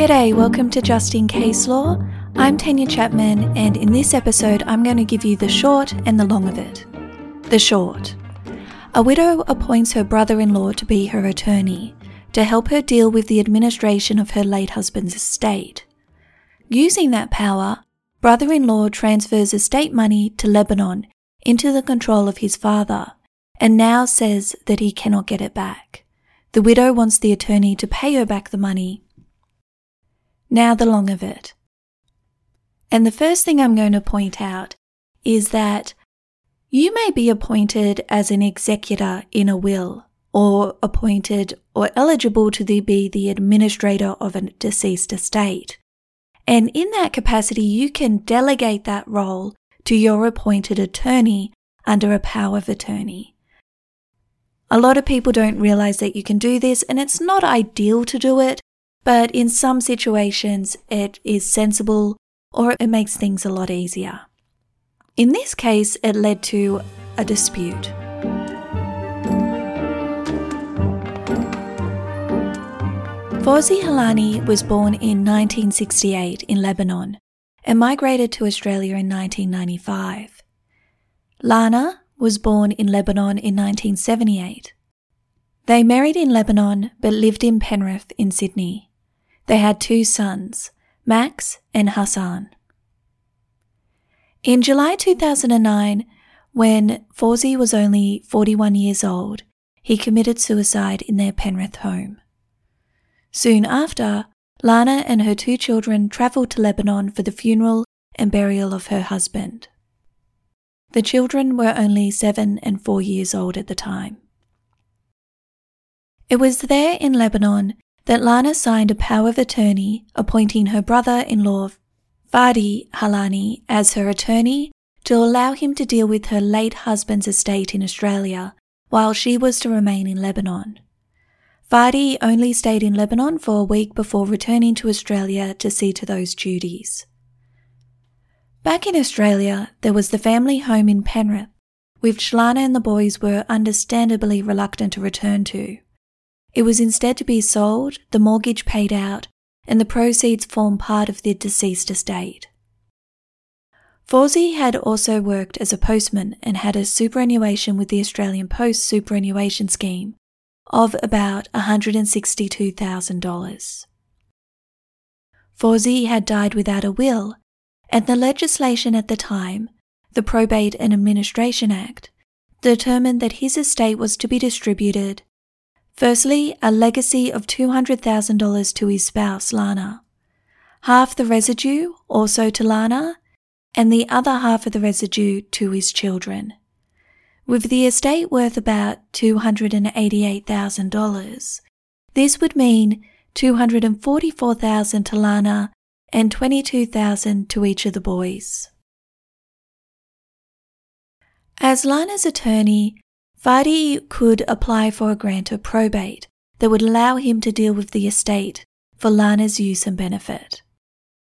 G'day, welcome to Just in Case Law. I'm Tanya Chapman, and in this episode, I'm going to give you the short and the long of it. The short. A widow appoints her brother in law to be her attorney to help her deal with the administration of her late husband's estate. Using that power, brother in law transfers estate money to Lebanon into the control of his father and now says that he cannot get it back. The widow wants the attorney to pay her back the money. Now, the long of it. And the first thing I'm going to point out is that you may be appointed as an executor in a will, or appointed or eligible to be the administrator of a deceased estate. And in that capacity, you can delegate that role to your appointed attorney under a power of attorney. A lot of people don't realize that you can do this, and it's not ideal to do it, but in some situations it is sensible or it makes things a lot easier. In this case, it led to a dispute. Fawzi Hallani was born in 1968 in Lebanon and migrated to Australia in 1995. Lana was born in Lebanon in 1978. They married in Lebanon but lived in Penrith in Sydney. They had two sons, Max and Hassan. In July 2009, when Fawzi was only 41 years old, he committed suicide in their Penrith home. Soon after, Lana and her two children travelled to Lebanon for the funeral and burial of her husband. The children were only seven and four years old at the time. It was there in Lebanon that Lana signed a power of attorney appointing her brother in law, Fadi Hallani, as her attorney to allow him to deal with her late husband's estate in Australia while she was to remain in Lebanon. Fadi only stayed in Lebanon for a week before returning to Australia to see to those duties. Back in Australia, there was the family home in Penrith, which Lana and the boys were understandably reluctant to return to. It was instead to be sold, the mortgage paid out, and the proceeds form part of the deceased estate. Fawzi had also worked as a postman and had a superannuation with the Australian Post superannuation scheme of about $162,000. Fawzi had died without a will and the legislation at the time, the Probate and Administration Act, determined that his estate was to be distributed firstly, a legacy of $200,000 to his spouse, Lana, half the residue also to Lana, and the other half of the residue to his children. With the estate worth about $288,000, this would mean 244,000 to Lana and 22,000 to each of the boys. As Lana's attorney, Fadi could apply for a grant of probate that would allow him to deal with the estate for Lana's use and benefit.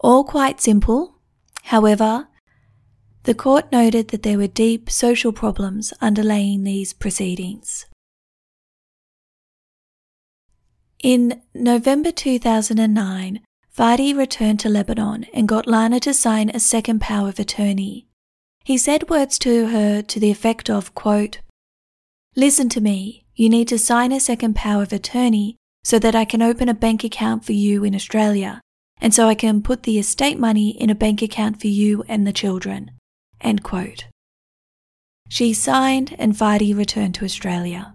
All quite simple. However, the court noted that there were deep social problems underlying these proceedings. In November 2009, Fadi returned to Lebanon and got Lana to sign a second power of attorney. He said words to her to the effect of, quote, Listen to me, you need to sign a second power of attorney so that I can open a bank account for you in Australia, and so I can put the estate money in a bank account for you and the children. End quote. She signed and Fadi returned to Australia.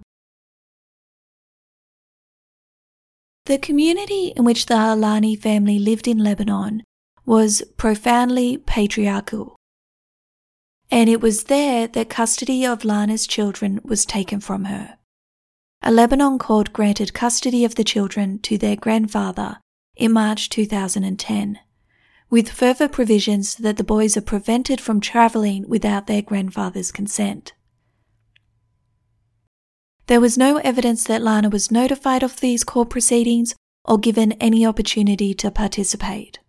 The community in which the Hallani family lived in Lebanon was profoundly patriarchal. And it was there that custody of Lana's children was taken from her. A Lebanon court granted custody of the children to their grandfather in March 2010, with further provisions that the boys are prevented from travelling without their grandfather's consent. There was no evidence that Lana was notified of these court proceedings or given any opportunity to participate.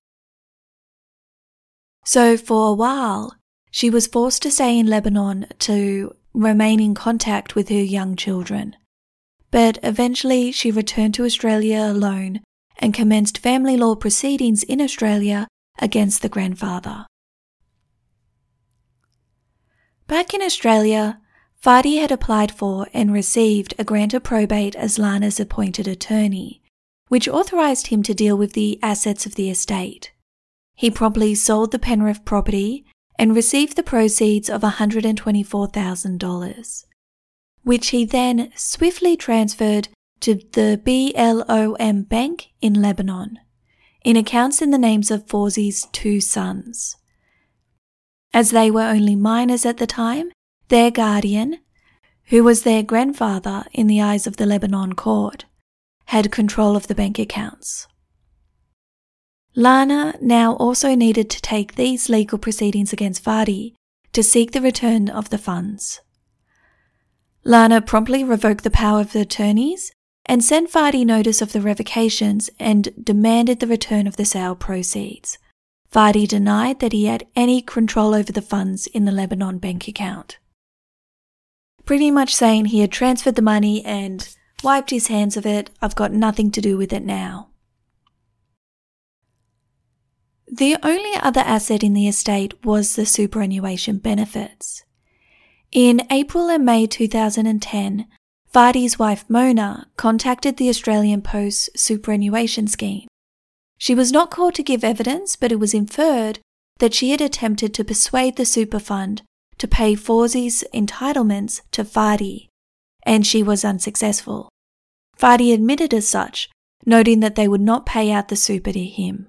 So, for a while, she was forced to stay in Lebanon to remain in contact with her young children. But eventually, she returned to Australia alone and commenced family law proceedings in Australia against the grandfather. Back in Australia, Fadi had applied for and received a grant of probate as Lana's appointed attorney, which authorised him to deal with the assets of the estate. He promptly sold the Penrith property and received the proceeds of $124,000, which he then swiftly transferred to the BLOM Bank in Lebanon, in accounts in the names of Fawzi's two sons. As they were only minors at the time, their guardian, who was their grandfather in the eyes of the Lebanon court, had control of the bank accounts. Lana now also needed to take these legal proceedings against Fadi to seek the return of the funds. Lana promptly revoked the power of the attorneys and sent Fadi notice of the revocations and demanded the return of the sale proceeds. Fadi denied that he had any control over the funds in the Lebanon bank account. Pretty much saying he had transferred the money and wiped his hands of it, I've got nothing to do with it now. The only other asset in the estate was the superannuation benefits. In April and May 2010, Fadi's wife Mona contacted the Australian Post superannuation scheme. She was not called to give evidence, but it was inferred that she had attempted to persuade the super fund to pay Fawzi's entitlements to Fadi, and she was unsuccessful. Fadi admitted as such, noting that they would not pay out the super to him.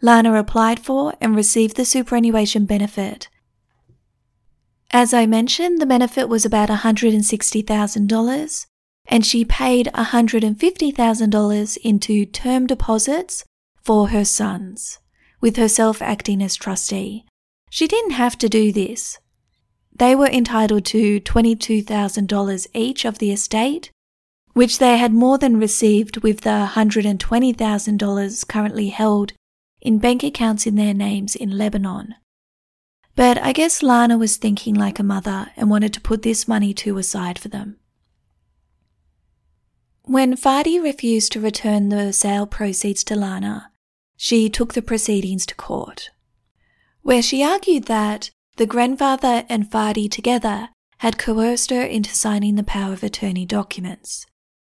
Lana applied for and received the superannuation benefit. As I mentioned, the benefit was about $160,000, and she paid $150,000 into term deposits for her sons, with herself acting as trustee. She didn't have to do this. They were entitled to $22,000 each of the estate, which they had more than received with the $120,000 currently held in bank accounts in their names in Lebanon. But I guess Lana was thinking like a mother and wanted to put this money too aside for them. When Fadi refused to return the sale proceeds to Lana, she took the proceedings to court, where she argued that the grandfather and Fadi together had coerced her into signing the power of attorney documents,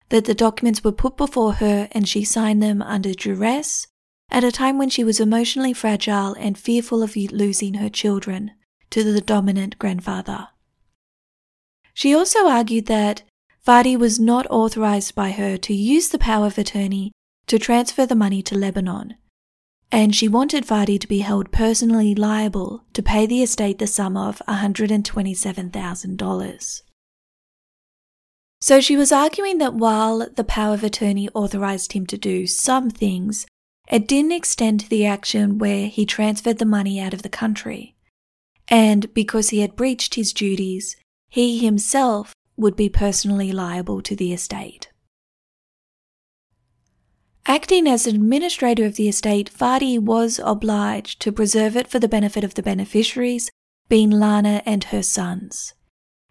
that the documents were put before her and she signed them under duress at a time when she was emotionally fragile and fearful of losing her children to the dominant grandfather. She also argued that Fadi was not authorized by her to use the power of attorney to transfer the money to Lebanon, and she wanted Fadi to be held personally liable to pay the estate the sum of $127,000. So she was arguing that while the power of attorney authorized him to do some things, it didn't extend to the action where he transferred the money out of the country. And because he had breached his duties, he himself would be personally liable to the estate. Acting as administrator of the estate, Fadi was obliged to preserve it for the benefit of the beneficiaries, being Lana and her sons.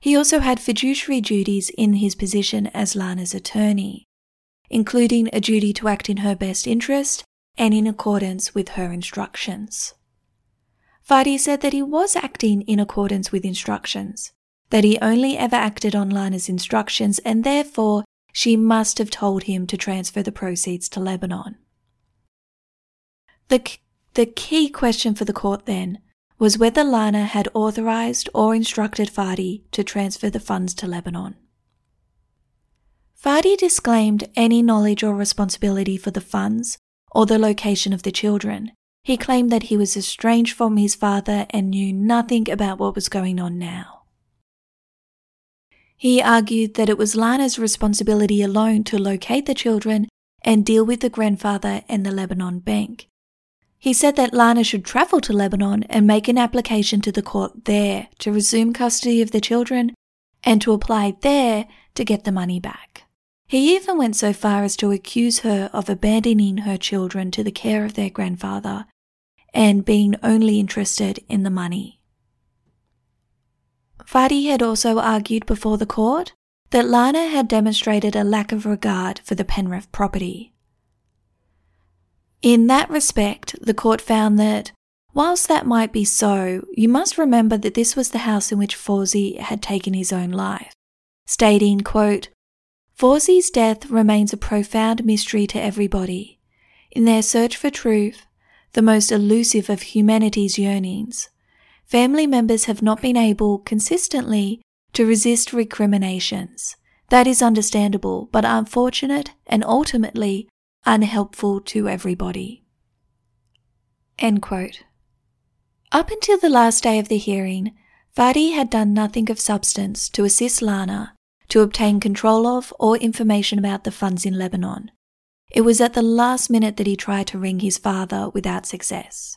He also had fiduciary duties in his position as Lana's attorney, including a duty to act in her best interest and in accordance with her instructions. Fadi said that he was acting in accordance with instructions, that he only ever acted on Lana's instructions, and therefore she must have told him to transfer the proceeds to Lebanon. The, the key question for the court then was whether Lana had authorized or instructed Fadi to transfer the funds to Lebanon. Fadi disclaimed any knowledge or responsibility for the funds or the location of the children. He claimed that he was estranged from his father and knew nothing about what was going on now. He argued that it was Lana's responsibility alone to locate the children and deal with the grandfather and the Lebanon bank. He said that Lana should travel to Lebanon and make an application to the court there to resume custody of the children and to apply there to get the money back. He even went so far as to accuse her of abandoning her children to the care of their grandfather and being only interested in the money. Fadi had also argued before the court that Lana had demonstrated a lack of regard for the Penrith property. In that respect, the court found that whilst that might be so, you must remember that this was the house in which Fawzi had taken his own life, stating, quote, Fawzi's death remains a profound mystery to everybody. In their search for truth, the most elusive of humanity's yearnings, family members have not been able consistently to resist recriminations. That is understandable, but unfortunate and ultimately unhelpful to everybody. End quote. Up until the last day of the hearing, Fadi had done nothing of substance to assist Lana to obtain control of or information about the funds in Lebanon. It was at the last minute that he tried to ring his father without success.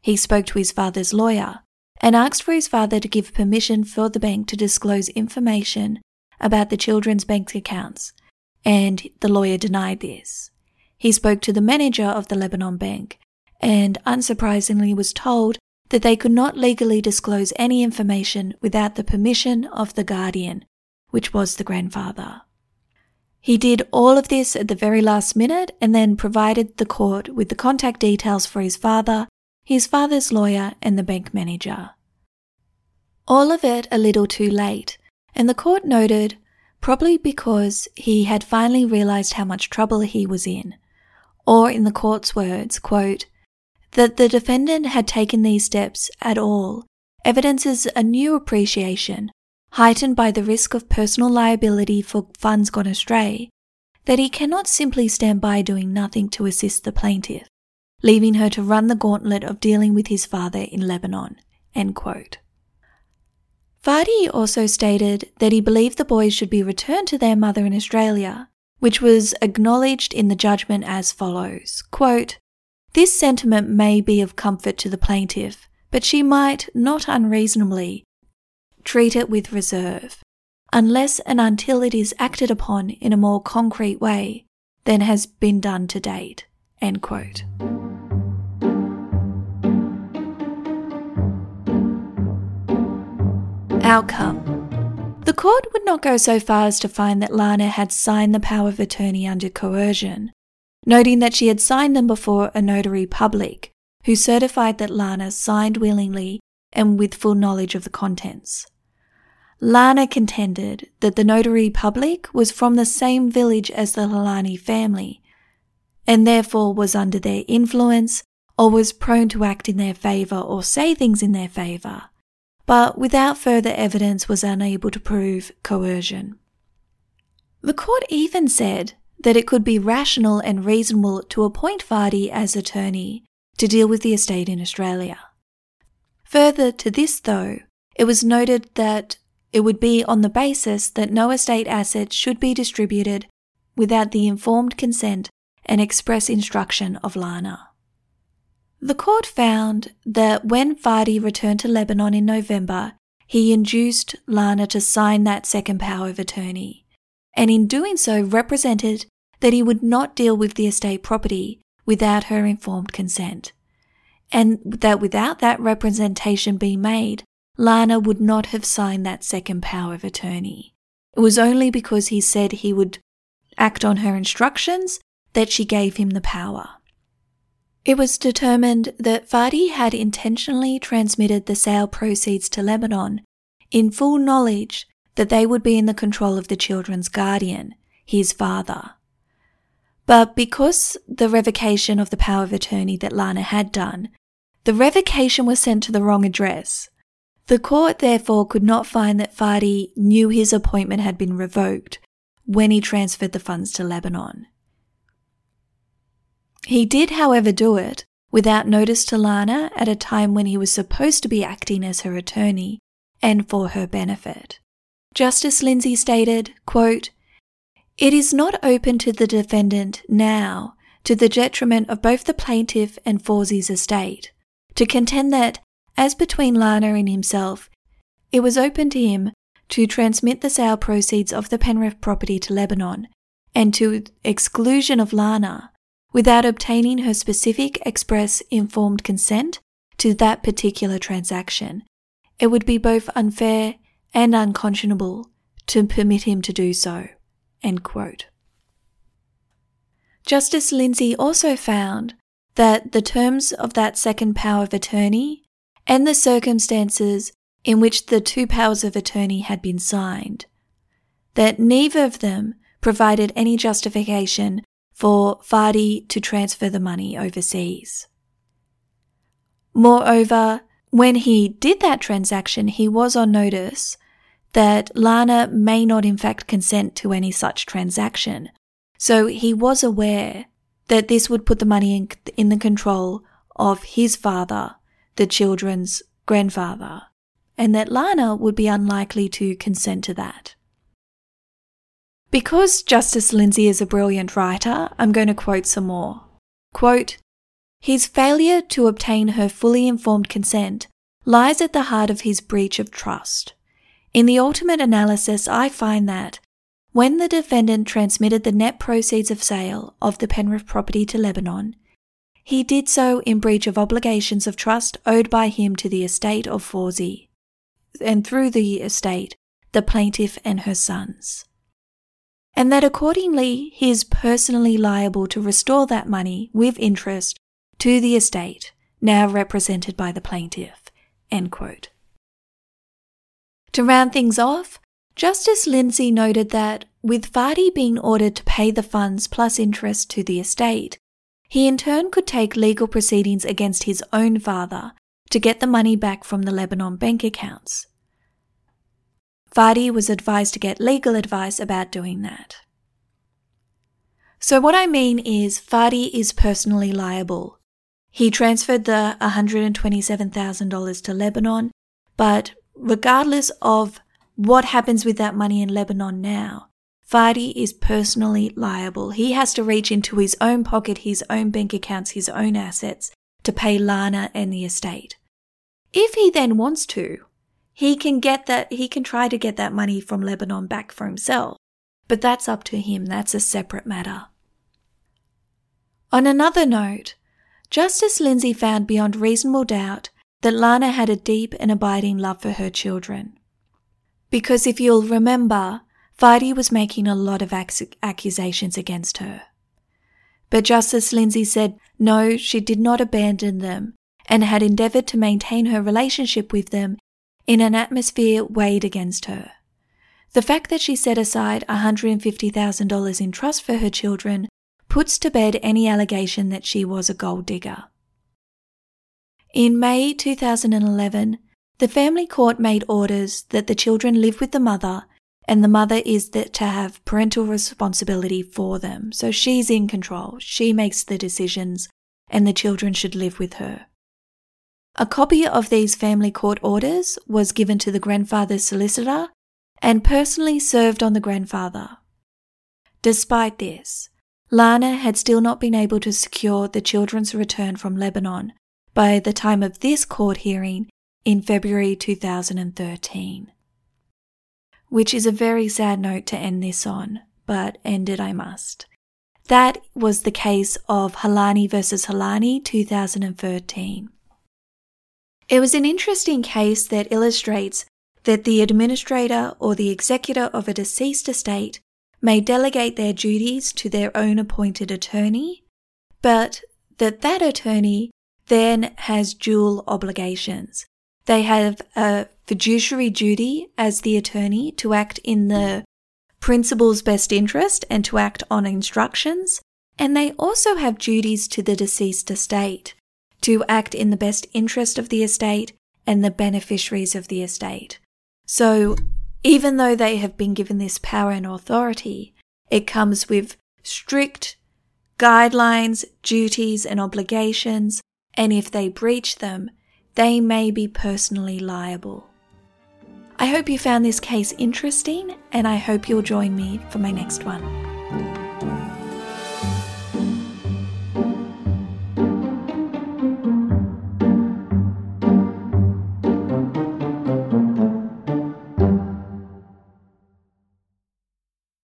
He spoke to his father's lawyer and asked for his father to give permission for the bank to disclose information about the children's bank accounts, and the lawyer denied this. He spoke to the manager of the Lebanon Bank and unsurprisingly was told that they could not legally disclose any information without the permission of the guardian, which was the grandfather. He did all of this at the very last minute and then provided the court with the contact details for his father, his father's lawyer, and the bank manager. All of it a little too late, and the court noted, probably because he had finally realized how much trouble he was in, or in the court's words, quote, that the defendant had taken these steps at all evidences a new appreciation, heightened by the risk of personal liability for funds gone astray, that he cannot simply stand by doing nothing to assist the plaintiff, leaving her to run the gauntlet of dealing with his father in Lebanon. Fadi also stated that he believed the boys should be returned to their mother in Australia, which was acknowledged in the judgment as follows quote, This sentiment may be of comfort to the plaintiff, but she might, not unreasonably, treat it with reserve, unless and until it is acted upon in a more concrete way than has been done to date. End quote. Outcome The court would not go so far as to find that Lana had signed the power of attorney under coercion, noting that she had signed them before a notary public, who certified that Lana signed willingly and with full knowledge of the contents. Lana contended that the notary public was from the same village as the Hallani family, and therefore was under their influence or was prone to act in their favour or say things in their favour but without further evidence was unable to prove coercion. The court even said that it could be rational and reasonable to appoint Fadi as attorney to deal with the estate in Australia. Further to this, though, it was noted that it would be on the basis that no estate assets should be distributed without the informed consent and express instruction of Lana. The court found that when Fadi returned to Lebanon in November, he induced Lana to sign that second power of attorney, and in doing so represented that he would not deal with the estate property without her informed consent, and that without that representation being made, Lana would not have signed that second power of attorney. It was only because he said he would act on her instructions that she gave him the power. It was determined that Fadi had intentionally transmitted the sale proceeds to Lebanon in full knowledge that they would be in the control of the children's guardian, his father. But because the revocation of the power of attorney that Lana had done, the revocation was sent to the wrong address. The court therefore could not find that Fadi knew his appointment had been revoked when he transferred the funds to Lebanon. He did, however, do it without notice to Lana at a time when he was supposed to be acting as her attorney and for her benefit. Justice Lindsay stated, quote, It is not open to the defendant now, to the detriment of both the plaintiff and Fawzi's estate, to contend that, as between Lana and himself, it was open to him to transmit the sale proceeds of the Penrith property to Lebanon, and to exclusion of Lana, without obtaining her specific express informed consent to that particular transaction. It would be both unfair and unconscionable to permit him to do so. Justice Lindsay also found that the terms of that second power of attorney and the circumstances in which the two powers of attorney had been signed, that neither of them provided any justification for Fadi to transfer the money overseas. Moreover, when he did that transaction, he was on notice that Lana may not in fact consent to any such transaction. So he was aware that this would put the money in, in the control of his father, the children's grandfather, and that Lana would be unlikely to consent to that. Because Justice Lindsay is a brilliant writer, I'm going to quote some more. Quote, his failure to obtain her fully informed consent lies at the heart of his breach of trust. In the ultimate analysis, I find that when the defendant transmitted the net proceeds of sale of the Penrith property to Lebanon, he did so in breach of obligations of trust owed by him to the estate of Fawzi, and through the estate, the plaintiff and her sons and that accordingly he is personally liable to restore that money with interest to the estate, now represented by the plaintiff. To round things off, Justice Lindsay noted that, with Fadi being ordered to pay the funds plus interest to the estate, he in turn could take legal proceedings against his own father to get the money back from the Lebanon bank accounts. Fadi was advised to get legal advice about doing that. So, what I mean is, Fadi is personally liable. He transferred the $127,000 to Lebanon, but regardless of what happens with that money in Lebanon now, Fadi is personally liable. He has to reach into his own pocket, his own bank accounts, his own assets to pay Lana and the estate. If he then wants to, he can get that, he can try to get that money from Lebanon back for himself. But that's up to him. That's a separate matter. On another note, Justice Lindsay found beyond reasonable doubt that Lana had a deep and abiding love for her children. Because if you'll remember, Fadi was making a lot of ac- accusations against her. But Justice Lindsay said no, she did not abandon them and had endeavoured to maintain her relationship with them in an atmosphere weighed against her. The fact that she set aside $150,000 in trust for her children puts to bed any allegation that she was a gold digger. In May 2011, the family court made orders that the children live with the mother and the mother is that to have parental responsibility for them. So she's in control. She makes the decisions and the children should live with her. A copy of these family court orders was given to the grandfather's solicitor and personally served on the grandfather. Despite this, Lana had still not been able to secure the children's return from Lebanon by the time of this court hearing in February 2013. Which is a very sad note to end this on, but end it I must. That was the case of Hallani versus Hallani 2013. It was an interesting case that illustrates that the administrator or the executor of a deceased estate may delegate their duties to their own appointed attorney, but that that attorney then has dual obligations. They have a fiduciary duty as the attorney to act in the principal's best interest and to act on instructions, and they also have duties to the deceased estate to act in the best interest of the estate and the beneficiaries of the estate. So, even though they have been given this power and authority, it comes with strict guidelines, duties, and obligations, and if they breach them, they may be personally liable. I hope you found this case interesting, and I hope you'll join me for my next one.